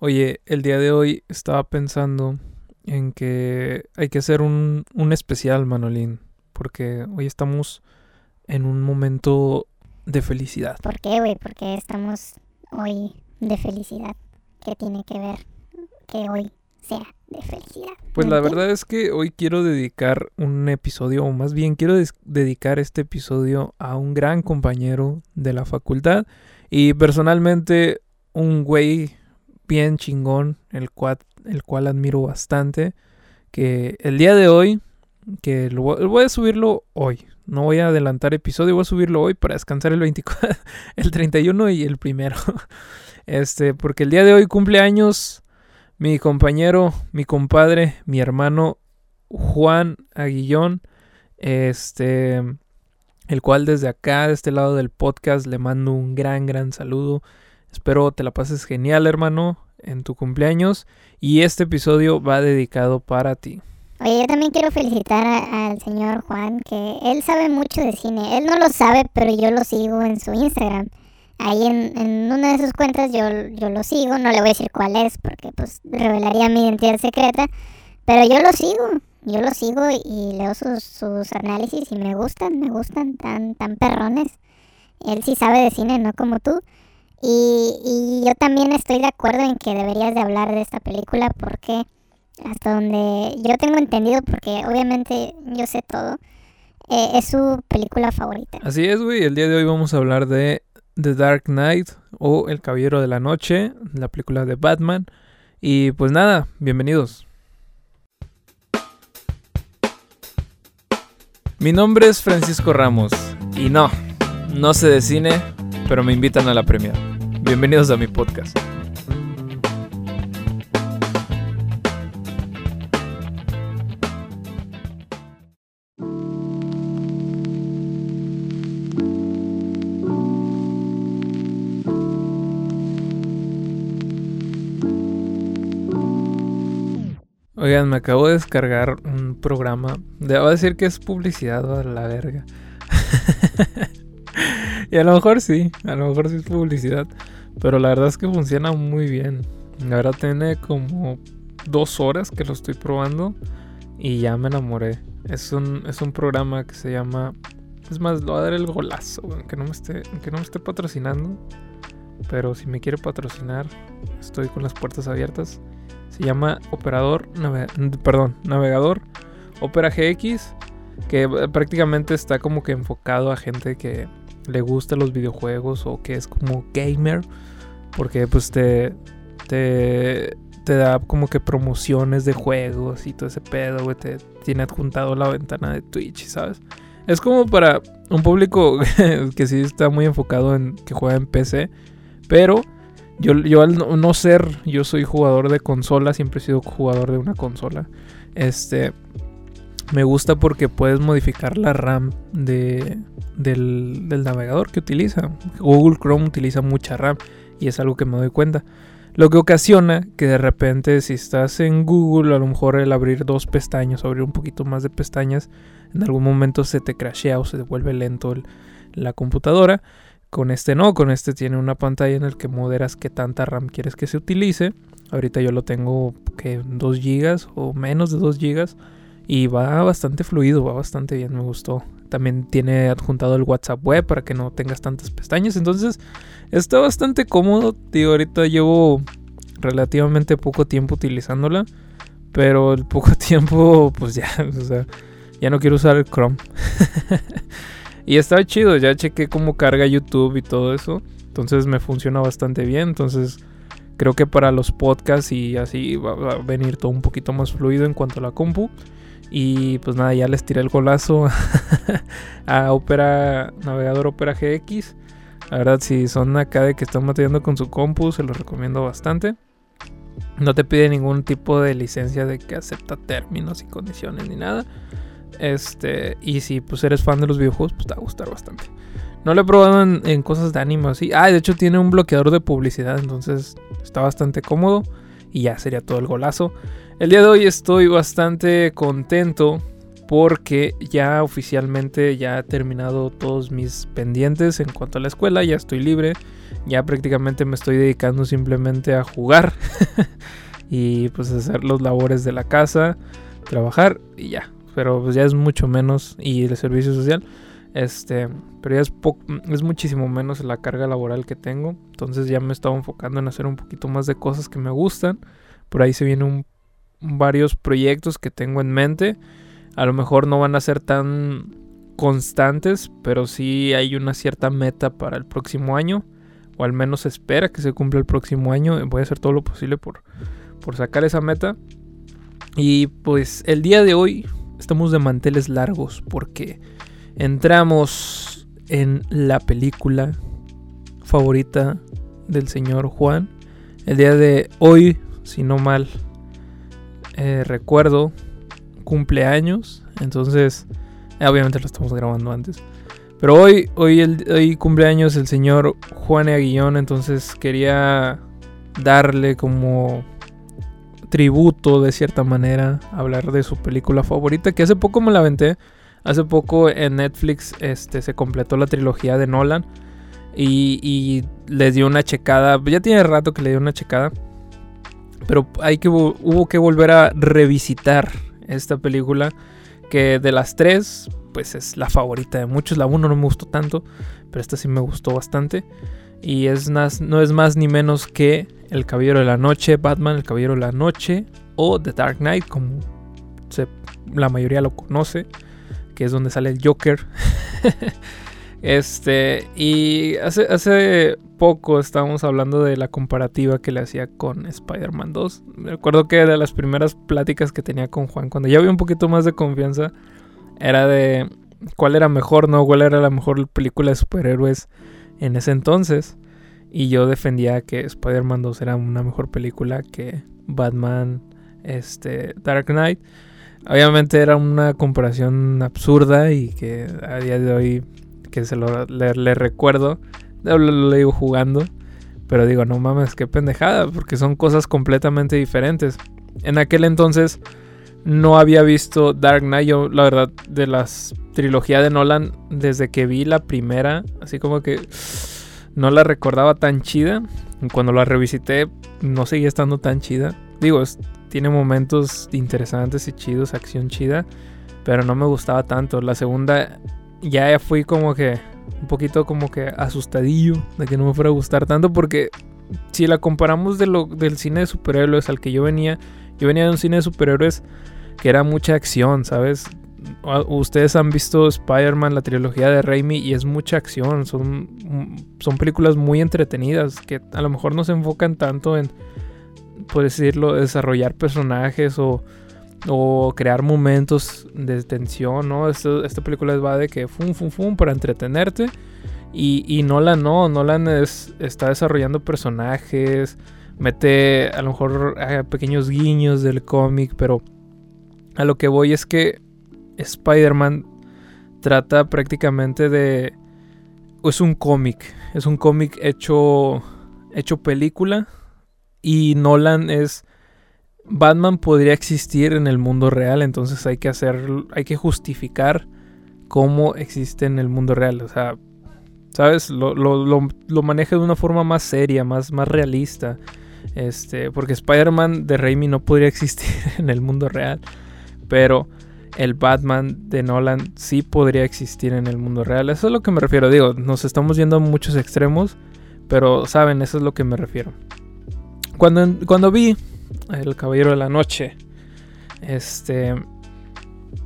Oye, el día de hoy estaba pensando en que hay que hacer un, un especial, Manolín, porque hoy estamos en un momento de felicidad. ¿Por qué, güey? ¿Por qué estamos hoy de felicidad? ¿Qué tiene que ver que hoy sea de felicidad? Pues ¿No la verdad es que hoy quiero dedicar un episodio, o más bien quiero dedicar este episodio a un gran compañero de la facultad y personalmente un güey bien chingón, el cual, el cual admiro bastante, que el día de hoy, que lo voy, a subirlo hoy, no voy a adelantar episodio, voy a subirlo hoy para descansar el 24, el 31 y el primero. Este, porque el día de hoy cumple años mi compañero, mi compadre, mi hermano Juan Aguillón, este, el cual desde acá, de este lado del podcast, le mando un gran, gran saludo. Espero te la pases genial, hermano, en tu cumpleaños. Y este episodio va dedicado para ti. Oye, yo también quiero felicitar al señor Juan, que él sabe mucho de cine. Él no lo sabe, pero yo lo sigo en su Instagram. Ahí en, en una de sus cuentas yo, yo lo sigo, no le voy a decir cuál es, porque pues revelaría mi identidad secreta. Pero yo lo sigo, yo lo sigo y leo sus, sus análisis y me gustan, me gustan tan, tan perrones. Él sí sabe de cine, no como tú. Y, yo también estoy de acuerdo en que deberías de hablar de esta película porque hasta donde yo tengo entendido, porque obviamente yo sé todo, eh, es su película favorita. Así es, güey. El día de hoy vamos a hablar de The Dark Knight o El Caballero de la Noche, la película de Batman. Y pues nada, bienvenidos. Mi nombre es Francisco Ramos y no, no sé de cine, pero me invitan a la premiere. Bienvenidos a mi podcast. Oigan, me acabo de descargar un programa. Debo decir que es publicidad a la verga. y a lo mejor sí, a lo mejor sí es publicidad. Pero la verdad es que funciona muy bien. Verdad tiene como dos horas que lo estoy probando y ya me enamoré. Es un, es un programa que se llama... Es más, lo voy a dar el golazo, aunque no me esté, aunque no me esté patrocinando. Pero si me quiere patrocinar, estoy con las puertas abiertas. Se llama Operador, nave- perdón, Navegador Opera GX, que prácticamente está como que enfocado a gente que le gusta los videojuegos o que es como gamer, porque pues te, te, te da como que promociones de juegos y todo ese pedo, güey, te tiene adjuntado la ventana de Twitch, ¿sabes? Es como para un público que sí está muy enfocado en que juega en PC, pero yo, yo al no ser, yo soy jugador de consola, siempre he sido jugador de una consola. Este, me gusta porque puedes modificar la RAM de, del, del navegador que utiliza. Google Chrome utiliza mucha RAM y es algo que me doy cuenta. Lo que ocasiona que de repente si estás en Google, a lo mejor el abrir dos pestañas, abrir un poquito más de pestañas, en algún momento se te crashea o se te vuelve lento la computadora. Con este no, con este tiene una pantalla en el que moderas qué tanta RAM quieres que se utilice. Ahorita yo lo tengo que 2 GB o menos de 2 GB y va bastante fluido, va bastante bien, me gustó. También tiene adjuntado el WhatsApp web para que no tengas tantas pestañas, entonces está bastante cómodo. Digo, ahorita llevo relativamente poco tiempo utilizándola, pero el poco tiempo pues ya, o sea, ya no quiero usar el Chrome. Y está chido, ya chequé cómo carga YouTube y todo eso. Entonces me funciona bastante bien. Entonces creo que para los podcasts y así va, va a venir todo un poquito más fluido en cuanto a la compu. Y pues nada, ya les tiré el golazo a Opera, navegador Opera GX. La verdad, si son acá de que están batallando con su compu, se los recomiendo bastante. No te pide ningún tipo de licencia de que acepta términos y condiciones ni nada. Este, y si pues eres fan de los videojuegos, pues te va a gustar bastante. No lo he probado en, en cosas de anime así. Ah, de hecho tiene un bloqueador de publicidad, entonces está bastante cómodo. Y ya sería todo el golazo. El día de hoy estoy bastante contento porque ya oficialmente ya he terminado todos mis pendientes en cuanto a la escuela, ya estoy libre. ya prácticamente me estoy dedicando simplemente a jugar y pues hacer los labores de la casa, trabajar y ya. Pero pues ya es mucho menos y el servicio social. Este, pero ya es, es muchísimo menos la carga laboral que tengo. Entonces ya me he estado enfocando en hacer un poquito más de cosas que me gustan. Por ahí se vienen varios proyectos que tengo en mente. A lo mejor no van a ser tan constantes, pero sí hay una cierta meta para el próximo año. O al menos espera que se cumpla el próximo año. Voy a hacer todo lo posible por, por sacar esa meta. Y pues el día de hoy estamos de manteles largos porque entramos en la película favorita del señor Juan. El día de hoy, si no mal eh, recuerdo, cumpleaños. Entonces, eh, obviamente lo estamos grabando antes. Pero hoy, hoy, el, hoy cumpleaños el señor Juan Aguillón. Entonces quería darle como tributo de cierta manera. Hablar de su película favorita. Que hace poco me la aventé. Hace poco en Netflix este, se completó la trilogía de Nolan. Y, y les dio una checada. Ya tiene rato que le dio una checada. Pero hay que, hubo que volver a revisitar esta película. Que de las tres, pues es la favorita de muchos. La uno no me gustó tanto. Pero esta sí me gustó bastante. Y es más, no es más ni menos que El Caballero de la Noche, Batman, El Caballero de la Noche. O The Dark Knight, como la mayoría lo conoce que es donde sale el Joker. este, y hace, hace poco estábamos hablando de la comparativa que le hacía con Spider-Man 2. Recuerdo que de las primeras pláticas que tenía con Juan, cuando ya había un poquito más de confianza, era de cuál era mejor, ¿no? ¿Cuál era la mejor película de superhéroes en ese entonces? Y yo defendía que Spider-Man 2 era una mejor película que Batman este, Dark Knight. Obviamente era una comparación absurda y que a día de hoy que se lo le, recuerdo, lo, lo, digo jugando, pero digo, no mames, qué pendejada, porque son cosas completamente diferentes. En aquel entonces no había visto Dark Knight, yo la verdad de las trilogía de Nolan desde que vi la primera, así como que no la recordaba tan chida. Cuando la revisité no seguía estando tan chida. Digo, tiene momentos interesantes y chidos, acción chida, pero no me gustaba tanto. La segunda ya fui como que un poquito como que asustadillo de que no me fuera a gustar tanto porque si la comparamos de lo, del cine de superhéroes al que yo venía, yo venía de un cine de superhéroes que era mucha acción, ¿sabes? Ustedes han visto Spider-Man, la trilogía de Raimi, y es mucha acción. Son, son películas muy entretenidas que a lo mejor no se enfocan tanto en por decirlo, desarrollar personajes o, crear momentos de tensión, ¿no? esta película va de que fum, fum, fum, para entretenerte. Y, y Nolan no, Nolan es, está desarrollando personajes, mete a lo mejor pequeños guiños del cómic, pero a lo que voy es que Spider-Man trata prácticamente de... Es un cómic, es un cómic hecho, hecho película, y Nolan es... Batman podría existir en el mundo real, entonces hay que hacer, hay que justificar cómo existe en el mundo real. O sea, ¿sabes? Lo, lo, maneja de una forma más seria, más, más realista. Este, porque Spider-Man de Raimi no podría existir en el mundo real. Pero el Batman de Nolan sí podría existir en el mundo real. Eso es a lo que me refiero. Digo, nos estamos yendo a muchos extremos. Pero saben, eso es lo que me refiero. Cuando, cuando vi El Caballero de la Noche, este,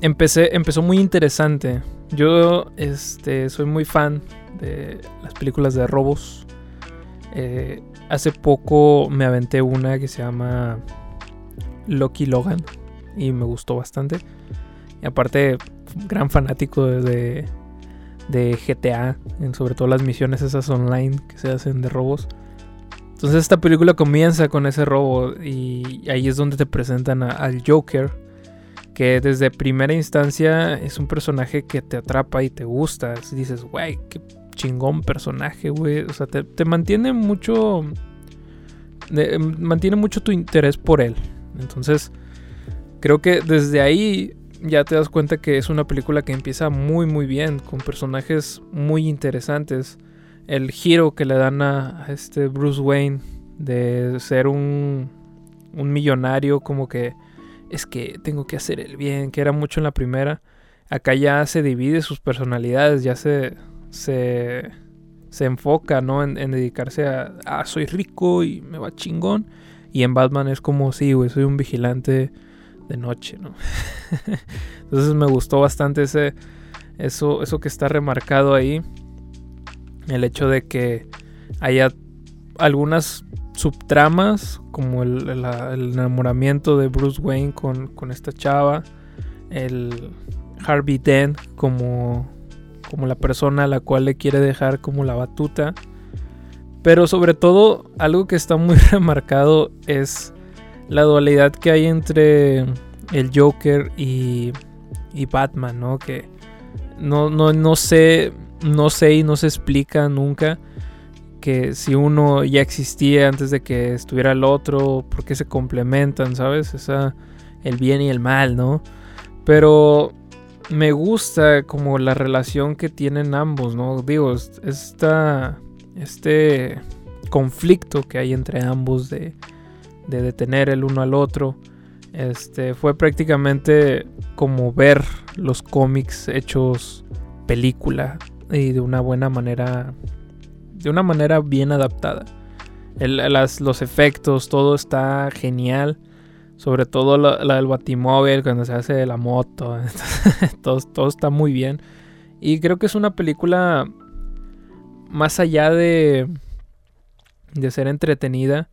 empecé, empezó muy interesante. Yo este, soy muy fan de las películas de robos. Eh, hace poco me aventé una que se llama Loki Logan y me gustó bastante. Y aparte, gran fanático de, de GTA, sobre todo las misiones esas online que se hacen de robos. Entonces esta película comienza con ese robo y ahí es donde te presentan al Joker, que desde primera instancia es un personaje que te atrapa y te gusta. Dices, güey, qué chingón personaje, güey. O sea, te, mantiene mucho... mantiene mucho tu interés por él. Entonces, creo que desde ahí ya te das cuenta que es una película que empieza muy muy bien, con personajes muy interesantes. El giro que le dan a, este Bruce Wayne de ser un, un millonario como que es que tengo que hacer el bien, que era mucho en la primera. Acá ya se divide sus personalidades, ya se, se, se enfoca, ¿no? En, dedicarse a, ah, soy rico y me va chingón. Y en Batman es como, sí, güey, soy un vigilante de noche, ¿no? Entonces me gustó bastante ese, eso, eso que está remarcado ahí. El hecho de que haya algunas subtramas, como el, enamoramiento de Bruce Wayne con, con, esta chava, el Harvey Dent como, como la persona a la cual le quiere dejar como la batuta. Pero sobre todo, algo que está muy remarcado es la dualidad que hay entre el Joker y, y Batman, ¿no? Que no, no, no sé, no sé y no se explica nunca que si uno ya existía antes de que estuviera el otro, por qué se complementan, ¿sabes? Esa, el bien y el mal, ¿no? Pero me gusta como la relación que tienen ambos, ¿no? Digo, esta, este conflicto que hay entre ambos de, de detener el uno al otro. Este fue prácticamente como ver los cómics hechos película y de una buena manera, de una manera bien adaptada. los efectos, todo está genial. Sobre todo la, del batimóvil cuando se hace la moto. todo, todo está muy bien. Y creo que es una película más allá de, de ser entretenida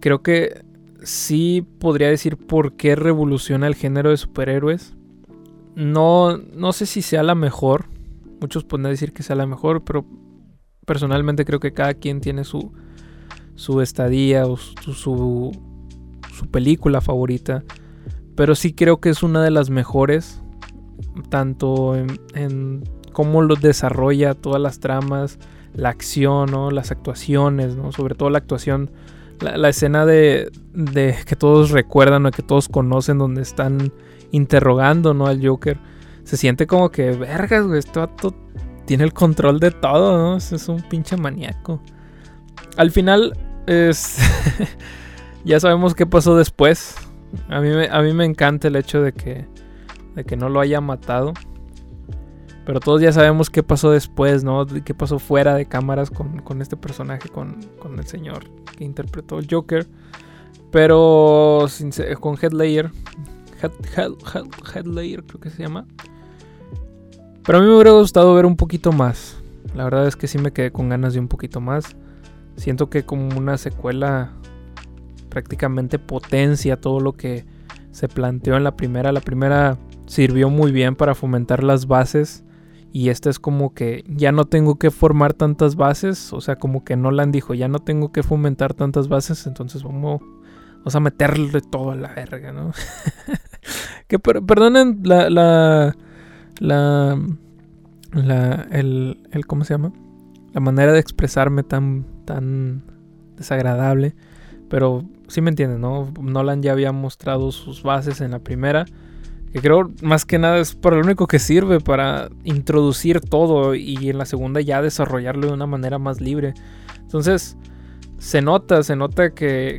creo que sí podría decir por qué revoluciona el género de superhéroes. No, no sé si sea la mejor. Muchos pueden decir que sea la mejor, pero personalmente creo que cada quien tiene su, su estadía o su, su, película favorita. Pero sí creo que es una de las mejores. Tanto en, en cómo lo desarrolla todas las tramas, la acción, ¿no? las actuaciones, ¿no? sobre todo la actuación la, escena de, de, que todos recuerdan o que todos conocen donde están interrogando ¿no? al Joker. Se siente como que, vergas, güey, este vato tiene el control de todo, ¿no? Es un pinche maníaco. Al final, es. ya sabemos qué pasó después. A mí, me, a mí me encanta el hecho de que, de que no lo haya matado. Pero todos ya sabemos qué pasó después, ¿no? Qué pasó fuera de cámaras con, este personaje, con, el señor que interpretó el Joker. Pero con Headlayer. Head, Headlayer creo que se llama. Pero a mí me hubiera gustado ver un poquito más. La verdad es que sí me quedé con ganas de un poquito más. Siento que como una secuela prácticamente potencia todo lo que se planteó en la primera. La primera sirvió muy bien para fomentar las bases y esta es como que ya no tengo que formar tantas bases. O sea, como que Nolan dijo, ya no tengo que fomentar tantas bases. Entonces vamos, vamos a meterle todo a la verga, ¿no? que perdonen la, la, la, la, el, el, ¿cómo se llama? La manera de expresarme tan, tan desagradable. Pero sí me entienden, ¿no? Nolan ya había mostrado sus bases en la primera. Que creo más que nada es para lo único que sirve, para introducir todo y en la segunda ya desarrollarlo de una manera más libre. Entonces, se nota, se nota que,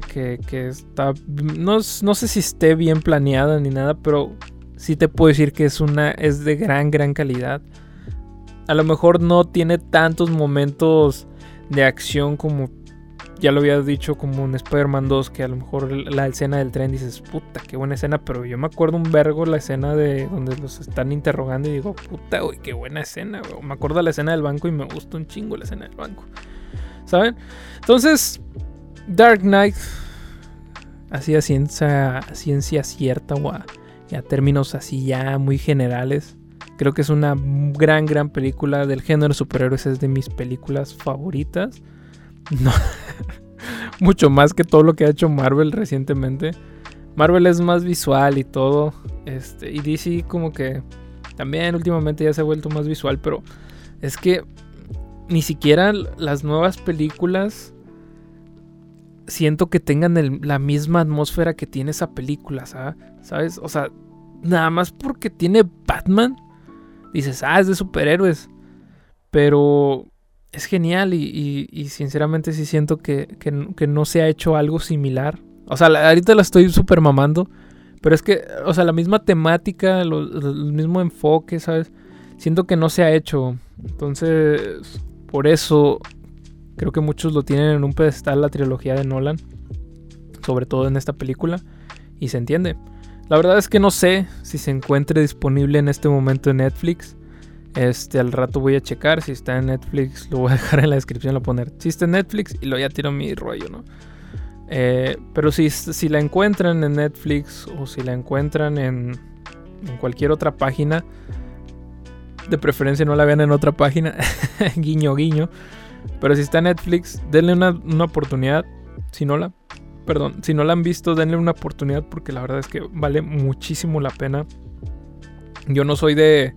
está... No, no, sé si esté bien planeada ni nada, pero sí te puedo decir que es, una, es de gran, gran calidad. A lo mejor no tiene tantos momentos de acción como ya lo había dicho como en Spider-Man 2, que a lo mejor la escena del tren dices, puta, qué buena escena, pero yo me acuerdo un vergo la escena de donde los están interrogando y digo, puta, güey, qué buena escena. Me acuerdo la escena del banco y me gusta un chingo la escena del banco. ¿Saben? Entonces, Dark Knight, así a ciencia, ciencia cierta o a, a términos así ya muy generales. Creo que es una gran, gran película del género superhéroes, es de mis películas favoritas. Mucho más que todo lo que ha hecho Marvel recientemente. Marvel es más visual y todo. Este, y DC como que también últimamente ya se ha vuelto más visual, pero es que ni siquiera las nuevas películas siento que tengan la misma atmósfera que tiene esa película, ¿sabes? O sea, nada más porque tiene Batman, dices, ah, es de superhéroes. Pero es genial y, sinceramente sí siento que, que, no se ha hecho algo similar. O sea, ahorita la estoy súper mamando, pero es que, o sea, la misma temática, el mismo enfoque, ¿sabes? Siento que no se ha hecho. Entonces, por eso creo que muchos lo tienen en un pedestal la trilogía de Nolan, sobre todo en esta película, y se entiende. La verdad es que no sé si se encuentre disponible en este momento en Netflix. Este, al rato voy a checar si está en Netflix. Lo voy a dejar en la descripción, lo poner. Si está en Netflix y lo ya tiro mi rollo, ¿no? Eh, pero si, si la encuentran en Netflix o si la encuentran en, en cualquier otra página, de preferencia no la vean en otra página, guiño, guiño. Pero si está en Netflix, denle una, una, oportunidad. Si no la, perdón, si no la han visto, denle una oportunidad porque la verdad es que vale muchísimo la pena. Yo no soy de,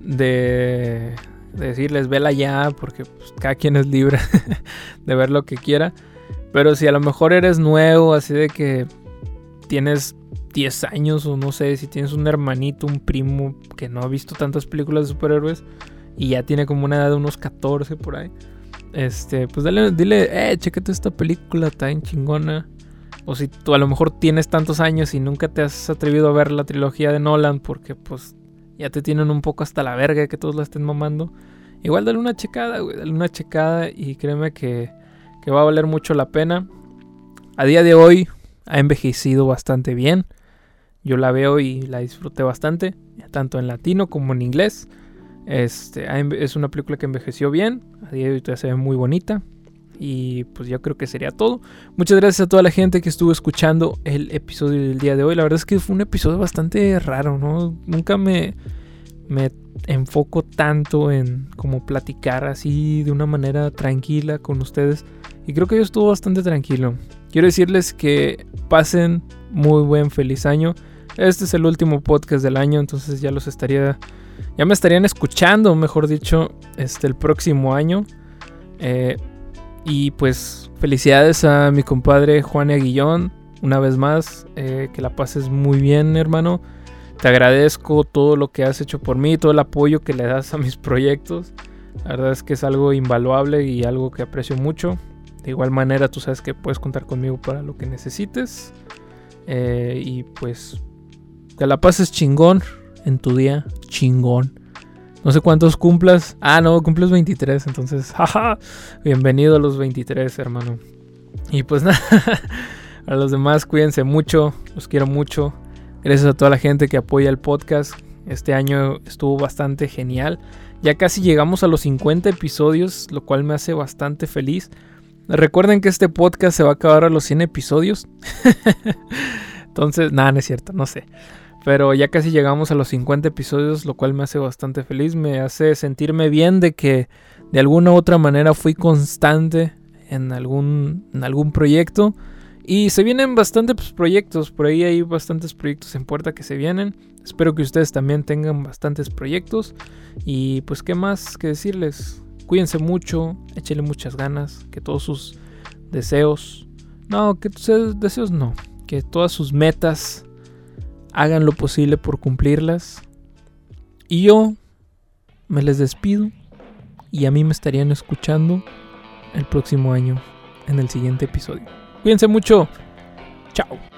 de, decirles vela ya, porque pues, cada quien es libre de ver lo que quiera. Pero si a lo mejor eres nuevo, así de que tienes 10 años o no sé, si tienes un hermanito, un primo que no ha visto tantas películas de superhéroes y ya tiene como una edad de unos 14 por ahí, este, pues dale, dile, eh, chequete esta película, en chingona. O si tú a lo mejor tienes tantos años y nunca te has atrevido a ver la trilogía de Nolan porque pues ya te tienen un poco hasta la verga que todos la estén mamando. Igual dale una checada, güey, dale una checada y créeme que, que va a valer mucho la pena. A día de hoy ha envejecido bastante bien. Yo la veo y la disfruté bastante, tanto en latino como en inglés. Este, es una película que envejeció bien, a día de hoy se ve muy bonita. Y pues yo creo que sería todo. Muchas gracias a toda la gente que estuvo escuchando el episodio del día de hoy. La verdad es que fue un episodio bastante raro, ¿no? Nunca me, me enfoco tanto en como platicar así de una manera tranquila con ustedes. Y creo que yo estuvo bastante tranquilo. Quiero decirles que pasen muy buen feliz año. Este es el último podcast del año, entonces ya los estaría, ya me estarían escuchando, mejor dicho, este el próximo año. Eh, y pues felicidades a mi compadre Juan Aguillón. Una vez más, eh, que la pases muy bien, hermano. Te agradezco todo lo que has hecho por mí, todo el apoyo que le das a mis proyectos. La verdad es que es algo invaluable y algo que aprecio mucho. De igual manera, tú sabes que puedes contar conmigo para lo que necesites. Eh, y pues, que la pases chingón en tu día. Chingón. No sé cuántos cumplas. Ah, no, cumples 23. Entonces, jaja. Bienvenido a los 23, hermano. Y pues nada. a los demás, cuídense mucho. Los quiero mucho. Gracias a toda la gente que apoya el podcast. Este año estuvo bastante genial. Ya casi llegamos a los 50 episodios, lo cual me hace bastante feliz. Recuerden que este podcast se va a acabar a los 100 episodios. Entonces, nada, no es cierto, no sé. Pero ya casi llegamos a los 50 episodios, lo cual me hace bastante feliz. Me hace sentirme bien de que de alguna u otra manera fui constante en algún, en algún proyecto. Y se vienen bastantes pues, proyectos, por ahí hay bastantes proyectos en puerta que se vienen. Espero que ustedes también tengan bastantes proyectos. Y pues, ¿qué más que decirles? Cuídense mucho, échenle muchas ganas, que todos sus deseos, no, que tus deseos no, que todas sus metas hagan lo posible por cumplirlas. Y yo me les despido y a mí me estarían escuchando el próximo año en el siguiente episodio. Cuídense mucho. Chao.